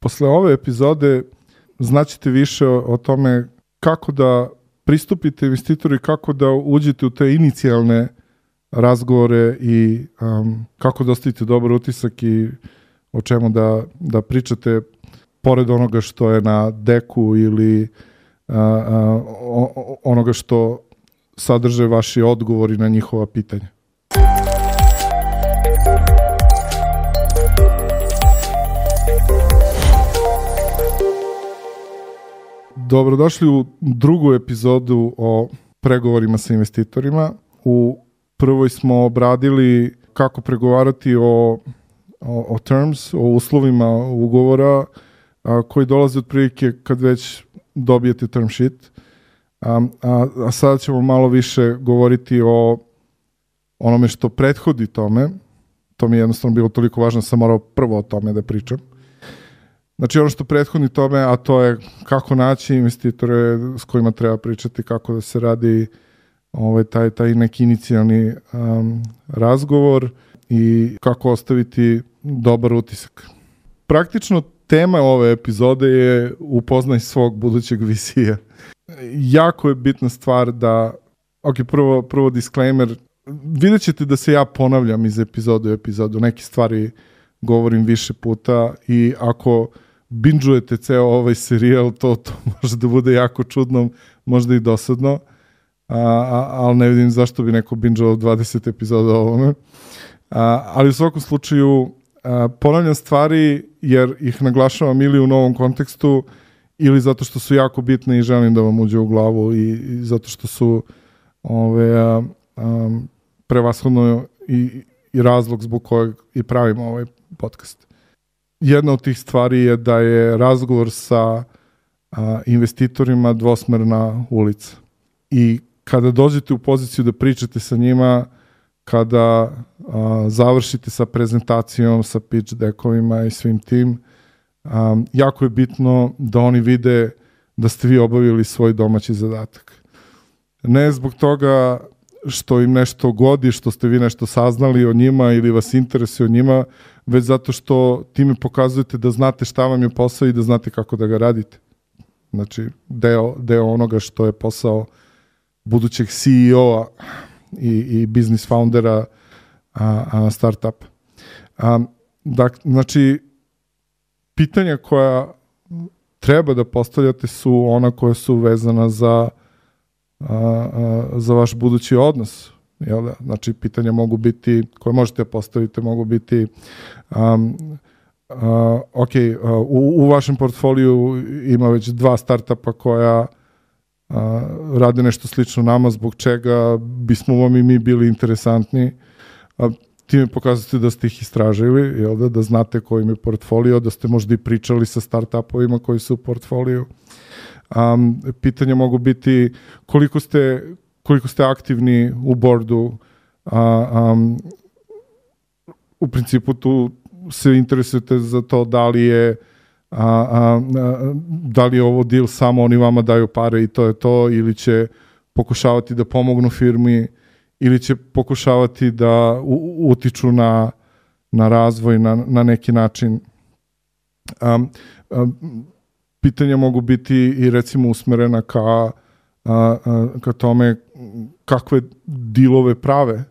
posle ove epizode znaćete više o, tome kako da pristupite investitoru i kako da uđete u te inicijalne razgovore i um, kako da ostavite dobar utisak i o čemu da, da pričate pored onoga što je na deku ili a, a, onoga što sadrže vaši odgovori na njihova pitanja. Dobrodošli u drugu epizodu o pregovorima sa investitorima. U prvoj smo obradili kako pregovarati o, o, o terms, o uslovima ugovora a, koji dolaze otprilike kad već dobijete term sheet. A, a, a sada ćemo malo više govoriti o onome što prethodi tome. To mi je jednostavno bilo toliko važno, sam morao prvo o tome da pričam. Znači ono što prethodni tome, a to je kako naći investitore s kojima treba pričati, kako da se radi ovaj, taj, taj neki inicijalni um, razgovor i kako ostaviti dobar utisak. Praktično tema ove epizode je upoznaj svog budućeg visija. Jako je bitna stvar da, ok, prvo, prvo disclaimer, vidjet ćete da se ja ponavljam iz epizode u epizodu, neke stvari govorim više puta i ako binđujete ceo ovaj serijal, to, to može da bude jako čudno, možda i dosadno, a, a, ali ne vidim zašto bi neko binđovao 20 epizoda o ovome. A, ali u svakom slučaju a, ponavljam stvari jer ih naglašavam ili u novom kontekstu ili zato što su jako bitne i želim da vam uđe u glavu i, i zato što su ove, a, a, prevashodno i, i razlog zbog kojeg i pravimo ovaj podcast jedna od tih stvari je da je razgovor sa a, investitorima dvosmerna ulica. I kada dođete u poziciju da pričate sa njima, kada a, završite sa prezentacijom, sa pitch deckovima i svim tim, a, jako je bitno da oni vide da ste vi obavili svoj domaći zadatak. Ne zbog toga što im nešto godi, što ste vi nešto saznali o njima ili vas interesuje o njima, već zato što time pokazujete da znate šta vam je posao i da znate kako da ga radite. Znači, deo, deo onoga što je posao budućeg CEO-a i, i business foundera a, a startup. A, dak, znači, pitanja koja treba da postavljate su ona koja su vezana za, a, a, za vaš budući odnos Jel da? Znači, pitanja mogu biti, koje možete postaviti, mogu biti um, uh, ok, uh, u, u vašem portfoliju ima već dva startupa koja uh, rade nešto slično nama, zbog čega bismo vam i mi bili interesantni. Uh, time pokazate da ste ih istražili, jel da, da znate koji im je portfolio, da ste možda i pričali sa startupovima koji su u portfoliju. Um, pitanja mogu biti koliko ste, koliko ste aktivni u bordu, a, um, u principu tu se interesujete za to da li je a, a, a, da li je ovo deal samo oni vama daju pare i to je to ili će pokušavati da pomognu firmi ili će pokušavati da u, utiču na, na razvoj na, na neki način. Um, um, pitanja mogu biti i recimo usmerena ka a, a, ka tome kakve dilove prave.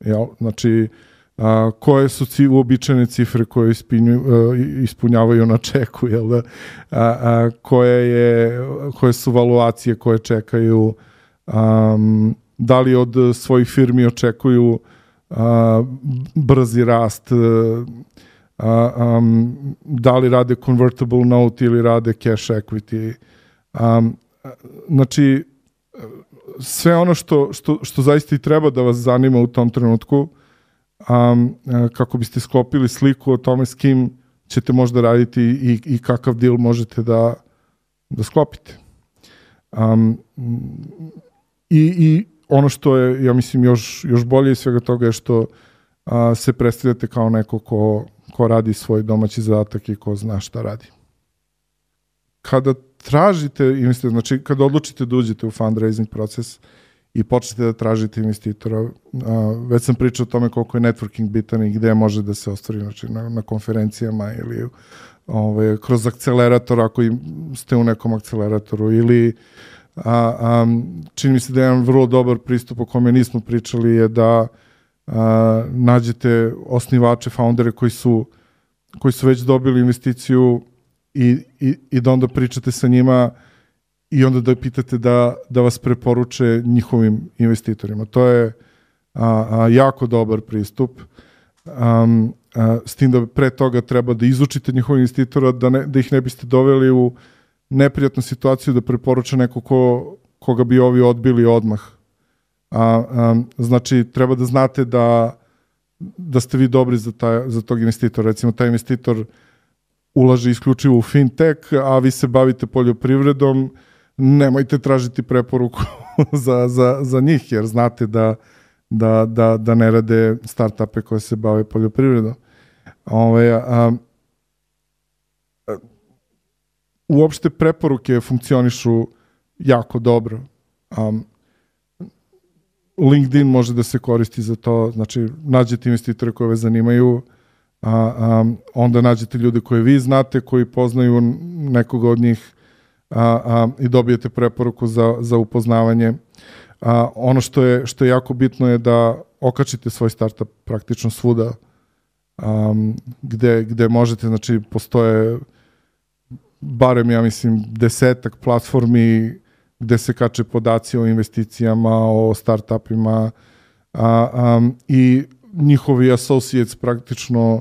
Jel? Znači, a, koje su ci, uobičajene cifre koje ispinju, a, ispunjavaju na čeku, jel da? A, a, koje, je, koje su valuacije koje čekaju, a, da li od svojih firmi očekuju a, brzi rast, a, um, da li rade convertible note ili rade cash equity. Um, znači, sve ono što, što, što zaista i treba da vas zanima u tom trenutku, um, kako biste sklopili sliku o tome s kim ćete možda raditi i, i kakav deal možete da, da sklopite. Um, i, I ono što je, ja mislim, još, još bolje iz svega toga je što a, se predstavljate kao neko ko, ko radi svoj domaći zadatak i ko zna šta radi. Kada tražite investitora, znači kada odlučite da uđete u fundraising proces i počnete da tražite investitora, već sam pričao o tome koliko je networking bitan i gde može da se ostvari, znači na, na konferencijama ili ovaj, kroz akcelerator ako ste u nekom akceleratoru ili a, a, čini mi se da je jedan vrlo dobar pristup o kome nismo pričali je da a, nađete osnivače, foundere koji su koji su već dobili investiciju i, i, i da onda pričate sa njima i onda da pitate da, da vas preporuče njihovim investitorima. To je a, a, jako dobar pristup. Um, a, s tim da pre toga treba da izučite njihovog investitora, da, ne, da ih ne biste doveli u neprijatnu situaciju da preporuče neko ko, koga bi ovi odbili odmah. A, a, znači, treba da znate da, da ste vi dobri za, taj, za tog investitora. Recimo, taj investitor ulaže isključivo u fintech, a vi se bavite poljoprivredom, nemojte tražiti preporuku za, za, za njih, jer znate da, da, da, da ne rade startupe koje se bave poljoprivredom. Ove, a, a, uopšte preporuke funkcionišu jako dobro. Um, LinkedIn može da se koristi za to, znači nađete investitore koje vas zanimaju, a, a, onda nađete ljude koje vi znate, koji poznaju nekoga od njih a, a, i dobijete preporuku za, za upoznavanje. A, ono što je, što je jako bitno je da okačite svoj startup praktično svuda um, gde, gde možete, znači postoje barem ja mislim desetak platformi gde se kače podaci o investicijama, o startupima a, um, i njihovi associates praktično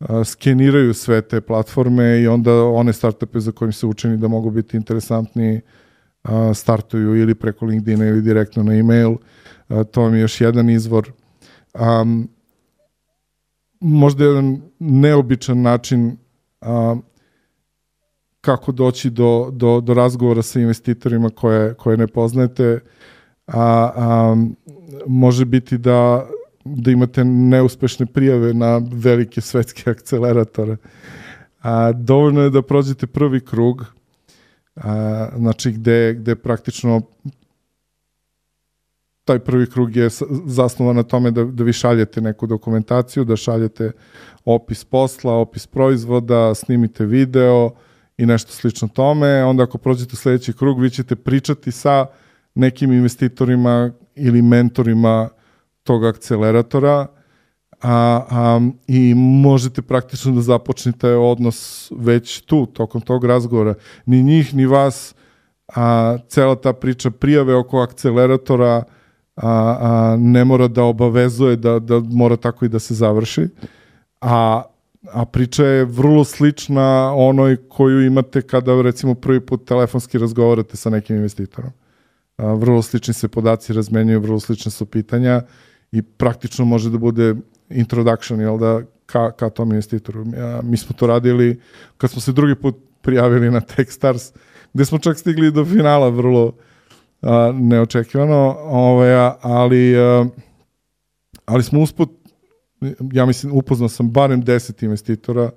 a, skeniraju sve te platforme i onda one startupe za kojim se učini da mogu biti interesantni a, startuju ili preko LinkedIna ili direktno na email. A, to vam je još jedan izvor. Um, možda jedan neobičan način a, kako doći do, do, do razgovora sa investitorima koje, koje ne poznajete, a, a može biti da, da imate neuspešne prijave na velike svetske akceleratore. A, dovoljno je da prođete prvi krug, a, znači gde, gde praktično taj prvi krug je zasnovan na tome da, da vi šaljete neku dokumentaciju, da šaljete opis posla, opis proizvoda, snimite video, i nešto slično tome. Onda ako prođete sledeći krug, vi ćete pričati sa nekim investitorima ili mentorima tog akceleratora a, a, i možete praktično da započnete odnos već tu, tokom tog razgovora. Ni njih, ni vas, a cela ta priča prijave oko akceleratora a, a, ne mora da obavezuje da, da mora tako i da se završi. A a priča je vrlo slična onoj koju imate kada recimo prvi put telefonski razgovarate sa nekim investitorom. A, vrlo slični se podaci razmenjuju, vrlo slične su pitanja i praktično može da bude introduction, jel da, ka, ka tom investitoru. Ja, mi smo to radili kad smo se drugi put prijavili na Techstars, gde smo čak stigli do finala vrlo a, neočekivano, ovaj, ali, a, ali smo usput ja mislim, upoznao sam barem 10 investitora,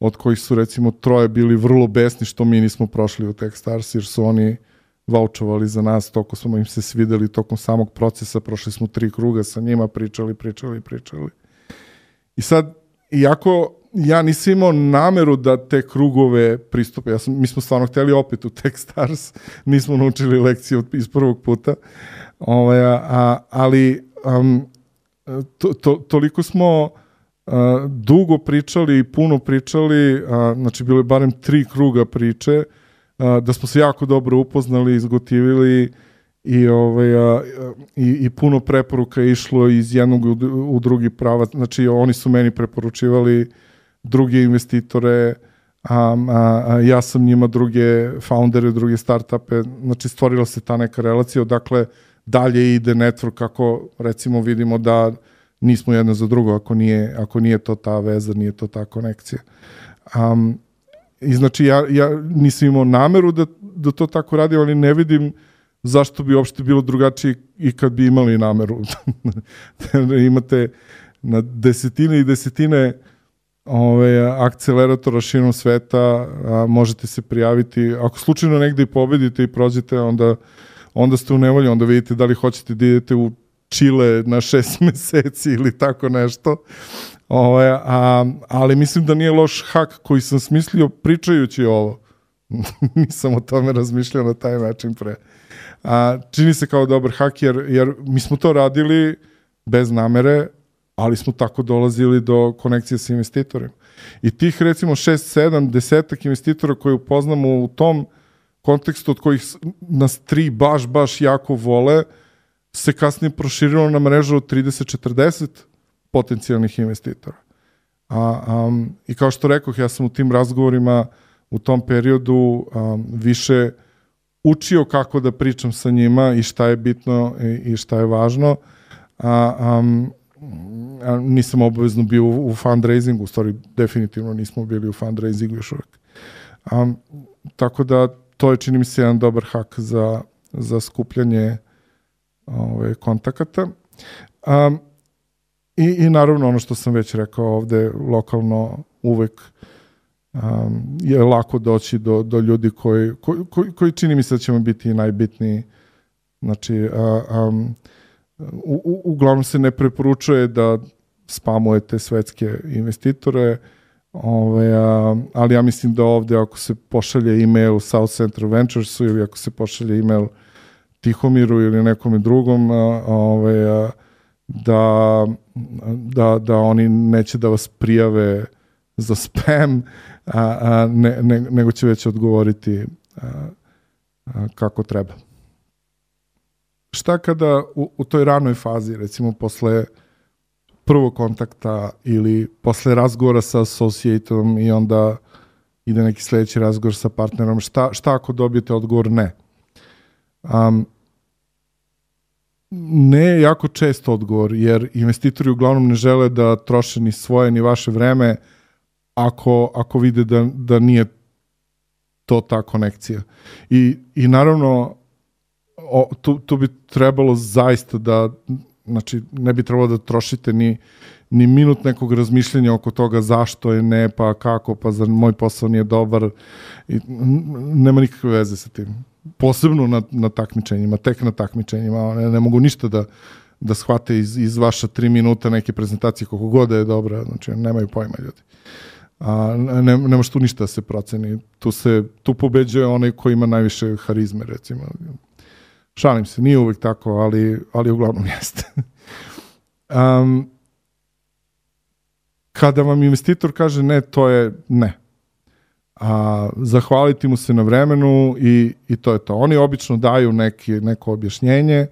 od kojih su recimo troje bili vrlo besni što mi nismo prošli u Techstars, jer su oni vaučovali za nas, toko smo im se svideli tokom samog procesa, prošli smo tri kruga sa njima, pričali, pričali, pričali. I sad, iako ja nisam imao nameru da te krugove pristupe, ja sam, mi smo stvarno hteli opet u Techstars, nismo naučili lekciju iz prvog puta, ovaj, a, ali um, to, to, toliko smo uh, dugo pričali i puno pričali, uh, znači bilo je barem tri kruga priče, uh, da smo se jako dobro upoznali, izgotivili i, ovaj, a, i, i puno preporuka išlo iz jednog u, u drugi pravac. Znači oni su meni preporučivali druge investitore, a, a, a ja sam njima druge foundere, druge startupe, znači stvorila se ta neka relacija, odakle dalje ide network ako recimo vidimo da nismo jedno za drugo ako nije, ako nije to ta veza, nije to ta konekcija. Um, I znači ja, ja nisam imao nameru da, da to tako radim, ali ne vidim zašto bi uopšte bilo drugačije i kad bi imali nameru. Imate na desetine i desetine ove, akceleratora širom sveta, a, možete se prijaviti. Ako slučajno negde i pobedite i prođete, onda onda ste u nevolji, onda vidite da li hoćete da idete u Čile na šest meseci ili tako nešto. Ove, a, ali mislim da nije loš hak koji sam smislio pričajući ovo. Nisam o tome razmišljao na taj način pre. A, čini se kao dobar hak jer, jer mi smo to radili bez namere, ali smo tako dolazili do konekcije sa investitorima. I tih recimo 6, 7, desetak investitora koje upoznamo u tom kontekstu od kojih nas tri baš, baš jako vole, se kasnije proširilo na mrežu od 30-40 potencijalnih investitora. A, um, I kao što rekoh, ja sam u tim razgovorima u tom periodu um, više učio kako da pričam sa njima i šta je bitno i, i šta je važno. A, um, a nisam obavezno bio u, u fundraisingu, u stvari definitivno nismo bili u fundraisingu još uvek. Um, tako da to je čini mi se jedan dobar hak za, za skupljanje ove, kontakata. Um, i, I naravno ono što sam već rekao ovde, lokalno uvek um, je lako doći do, do ljudi koji, koji, koji, koji čini mi se da ćemo biti najbitniji. Znači, um, u, u, uglavnom se ne preporučuje da spamujete svetske investitore, Ove, a, ali ja mislim da ovde ako se pošalje email South Central Venturesu ili ako se pošalje email Tihomiru ili nekome drugom, a, ove, a, da, da, da oni neće da vas prijave za spam, a, a, ne, ne, nego će već odgovoriti a, a, kako treba. Šta kada u, u toj ranoj fazi, recimo posle prvog kontakta ili posle razgovora sa associatom i onda ide neki sledeći razgovor sa partnerom, šta, šta ako dobijete odgovor ne? Um, ne jako često odgovor, jer investitori uglavnom ne žele da troše ni svoje ni vaše vreme ako, ako vide da, da nije to ta konekcija. I, i naravno, o, tu, tu bi trebalo zaista da, znači, ne bi trebalo da trošite ni, ni minut nekog razmišljanja oko toga zašto je ne, pa kako, pa za moj posao nije dobar. I, nema nikakve veze sa tim posebno na, na takmičenjima, tek na takmičenjima, ne, ne mogu ništa da, da shvate iz, iz vaša tri minuta neke prezentacije koliko god da je dobra, znači nemaju pojma ljudi. A, ne, nemaš tu ništa da se proceni. Tu, se, tu pobeđuje onaj ko ima najviše harizme, recimo. Šalim se, nije uvek tako, ali, ali uglavnom jeste. um, kada vam investitor kaže ne, to je ne a, zahvaliti mu se na vremenu i, i to je to. Oni obično daju neki, neko objašnjenje,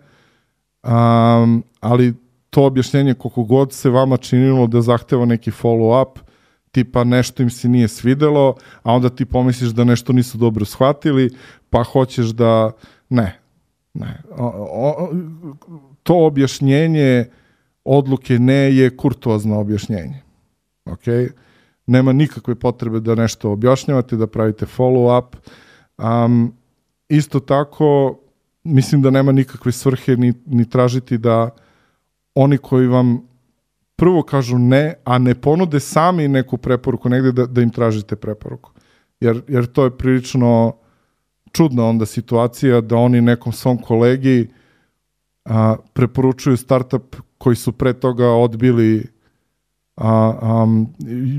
um, ali to objašnjenje koliko god se vama činilo da zahteva neki follow-up, tipa nešto im se nije svidelo, a onda ti pomisliš da nešto nisu dobro shvatili, pa hoćeš da... Ne, ne. O, o, to objašnjenje odluke ne je kurtuozno objašnjenje. Okay? nema nikakve potrebe da nešto objašnjavate, da pravite follow-up. Um, isto tako, mislim da nema nikakve svrhe ni, ni tražiti da oni koji vam prvo kažu ne, a ne ponude sami neku preporuku negde da, da im tražite preporuku. Jer, jer to je prilično čudna onda situacija da oni nekom svom kolegi a, preporučuju startup koji su pre toga odbili a, um,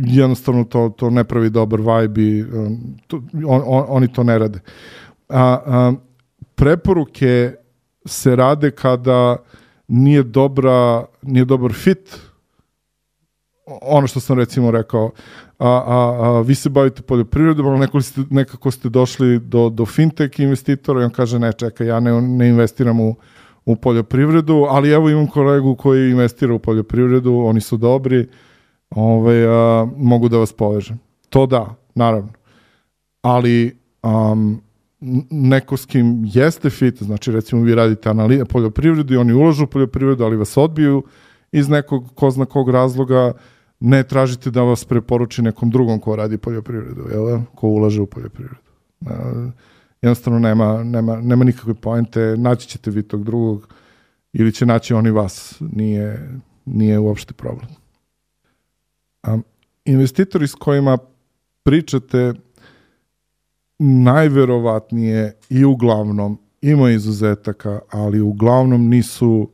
jednostavno to, to ne pravi dobar vibe i um, to, on, on, oni to ne rade. A, a, preporuke se rade kada nije dobra nije dobar fit ono što sam recimo rekao a, a, a vi se bavite poljoprivredom ali nekako ste, nekako ste došli do, do fintech investitora i on kaže ne čekaj ja ne, ne investiram u, u poljoprivredu ali evo imam kolegu koji investira u poljoprivredu oni su dobri ovaj, a, mogu da vas povežem. To da, naravno. Ali um, neko s kim jeste fit, znači recimo vi radite analize poljoprivredu i oni ulažu u poljoprivredu, ali vas odbiju iz nekog ko zna kog razloga, ne tražite da vas preporuči nekom drugom ko radi poljoprivredu, jel, da? ko ulaže u poljoprivredu. Uh, jednostavno nema, nema, nema nikakve poente, naći ćete vi tog drugog ili će naći oni vas, nije, nije uopšte problem. Um, investitori s kojima pričate najverovatnije i uglavnom ima izuzetaka, ali uglavnom nisu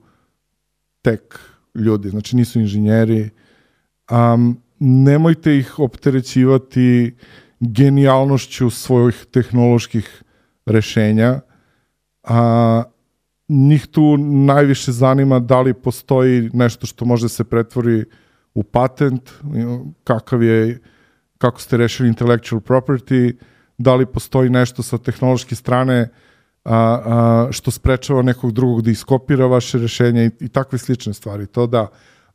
tek ljudi, znači nisu inženjeri. Um, nemojte ih opterećivati genijalnošću svojih tehnoloških rešenja. A, njih tu najviše zanima da li postoji nešto što može se pretvori u patent, kakav je, kako ste rešili intellectual property, da li postoji nešto sa tehnološke strane a, a, što sprečava nekog drugog da iskopira vaše rešenje i, i takve slične stvari. To da,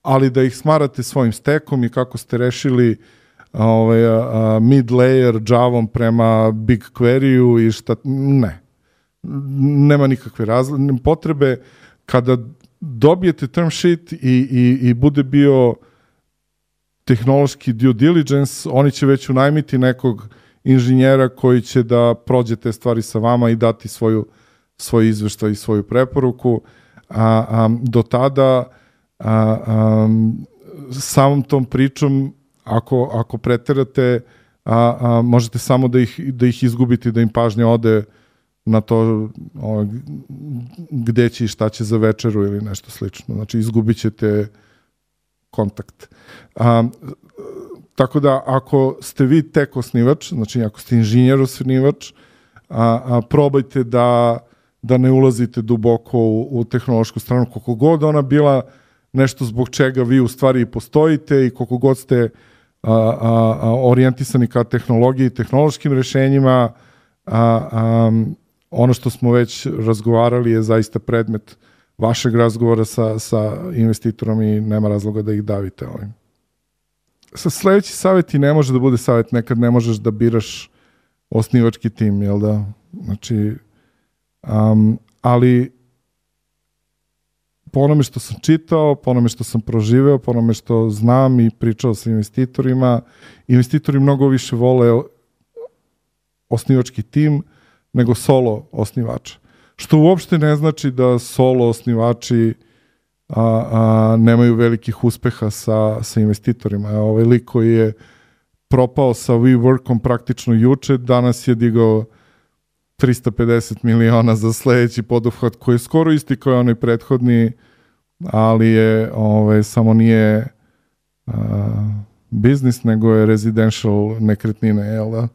ali da ih smarate svojim stekom i kako ste rešili ovaj, a, a, mid layer Javom prema Big Query-u i šta, ne. Nema nikakve razli, potrebe kada dobijete term sheet i, i, i bude bio tehnološki due diligence, oni će već unajmiti nekog inženjera koji će da prođe te stvari sa vama i dati svoju, svoj izveštaj i svoju preporuku. A, a, do tada a, a, samom tom pričom ako, ako preterate a, a, možete samo da ih, da ih izgubite da im pažnja ode na to o, gde će i šta će za večeru ili nešto slično. Znači izgubit ćete kontakt. A, tako da ako ste vi tek osnivač, znači ako ste inženjer osnivač, a, a probajte da, da ne ulazite duboko u, u tehnološku stranu, koliko god ona bila nešto zbog čega vi u stvari postojite i koliko god ste a, a, a, orijentisani ka tehnologiji i tehnološkim rešenjima, a, a, ono što smo već razgovarali je zaista predmet vašeg razgovora sa, sa investitorom i nema razloga da ih davite ovim. Sa sledeći savjet i ne može da bude savjet, nekad ne možeš da biraš osnivački tim, jel da? Znači, um, ali po onome što sam čitao, po onome što sam proživeo, po onome što znam i pričao sa investitorima, investitori mnogo više vole osnivački tim nego solo osnivača. Što uopšte ne znači da solo osnivači a, a, nemaju velikih uspeha sa, sa investitorima. Ovaj lik koji je propao sa WeWorkom praktično juče, danas je digao 350 miliona za sledeći poduhvat koji je skoro isti kao onaj prethodni, ali je ovaj, samo nije a, biznis, nego je residential nekretnine, jel da?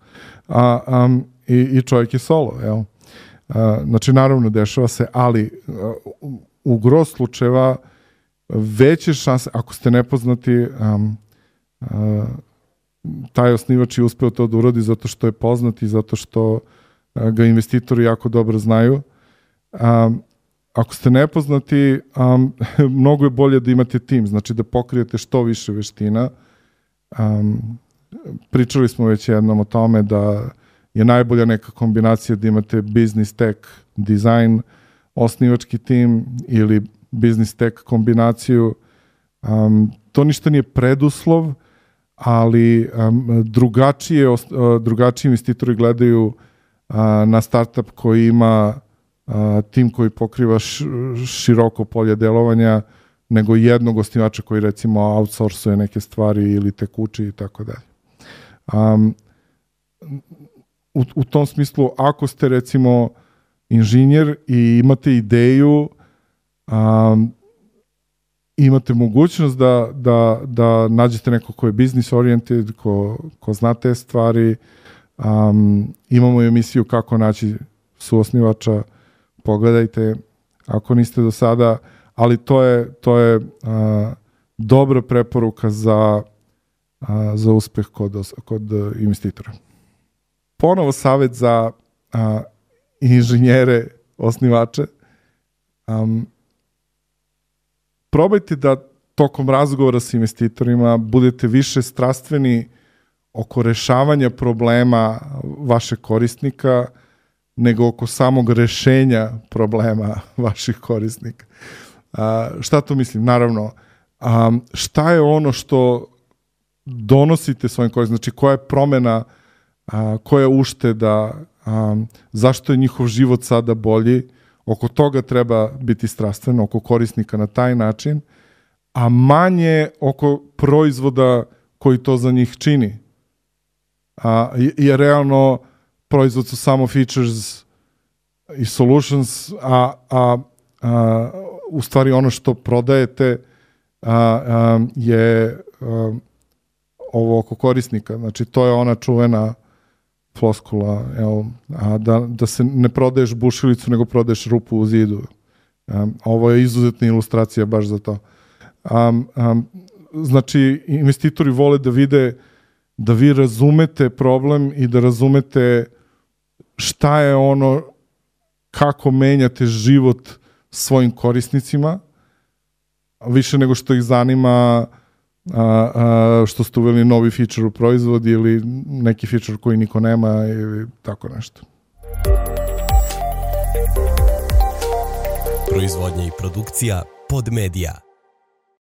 A, a, i, i čovjek je solo, jel? A, znači, naravno, dešava se, ali a, u gros slučajeva veće šanse, ako ste nepoznati, um, a, taj osnivač je uspeo to da uradi zato što je poznat i zato što ga investitori jako dobro znaju. Um, ako ste nepoznati, um, mnogo je bolje da imate tim, znači da pokrijete što više veština. Um, pričali smo već jednom o tome da je najbolja neka kombinacija da imate business tech design, osnivački tim ili business tech kombinaciju. Um, to ništa nije preduslov, ali um, drugačije, drugačiji investitori gledaju uh, na startup koji ima uh, tim koji pokriva š, široko polje delovanja nego jednog osnivača koji recimo outsourcuje neke stvari ili tekući i tako dalje. Um, u, u tom smislu, ako ste recimo inženjer i imate ideju, um, imate mogućnost da, da, da nađete neko ko je business oriented, ko, ko zna te stvari. Um, imamo emisiju kako naći suosnivača, pogledajte ako niste do sada, ali to je, to je uh, dobra preporuka za, uh, za uspeh kod, kod investitora ponovo savet za a, inženjere, osnivače. Um, probajte da tokom razgovora sa investitorima budete više strastveni oko rešavanja problema vašeg korisnika nego oko samog rešenja problema vaših korisnika. A, šta to mislim? Naravno, a, šta je ono što donosite svojim korisnicima? Znači, koja je promena a, koja ušteda, a, zašto je njihov život sada bolji, oko toga treba biti strastveno, oko korisnika na taj način, a manje oko proizvoda koji to za njih čini. A, je realno proizvod su samo features i solutions, a, a, a u stvari ono što prodajete a, a, je a, ovo oko korisnika. Znači, to je ona čuvena floskula, evo, a da, da se ne prodaješ bušilicu, nego prodaješ rupu u zidu. Um, ovo je izuzetna ilustracija baš za to. Um, um, znači, investitori vole da vide da vi razumete problem i da razumete šta je ono, kako menjate život svojim korisnicima, više nego što ih zanima a, a, što ste uveli novi feature u proizvod ili neki feature koji niko nema ili tako nešto. Proizvodnja i produkcija Podmedia.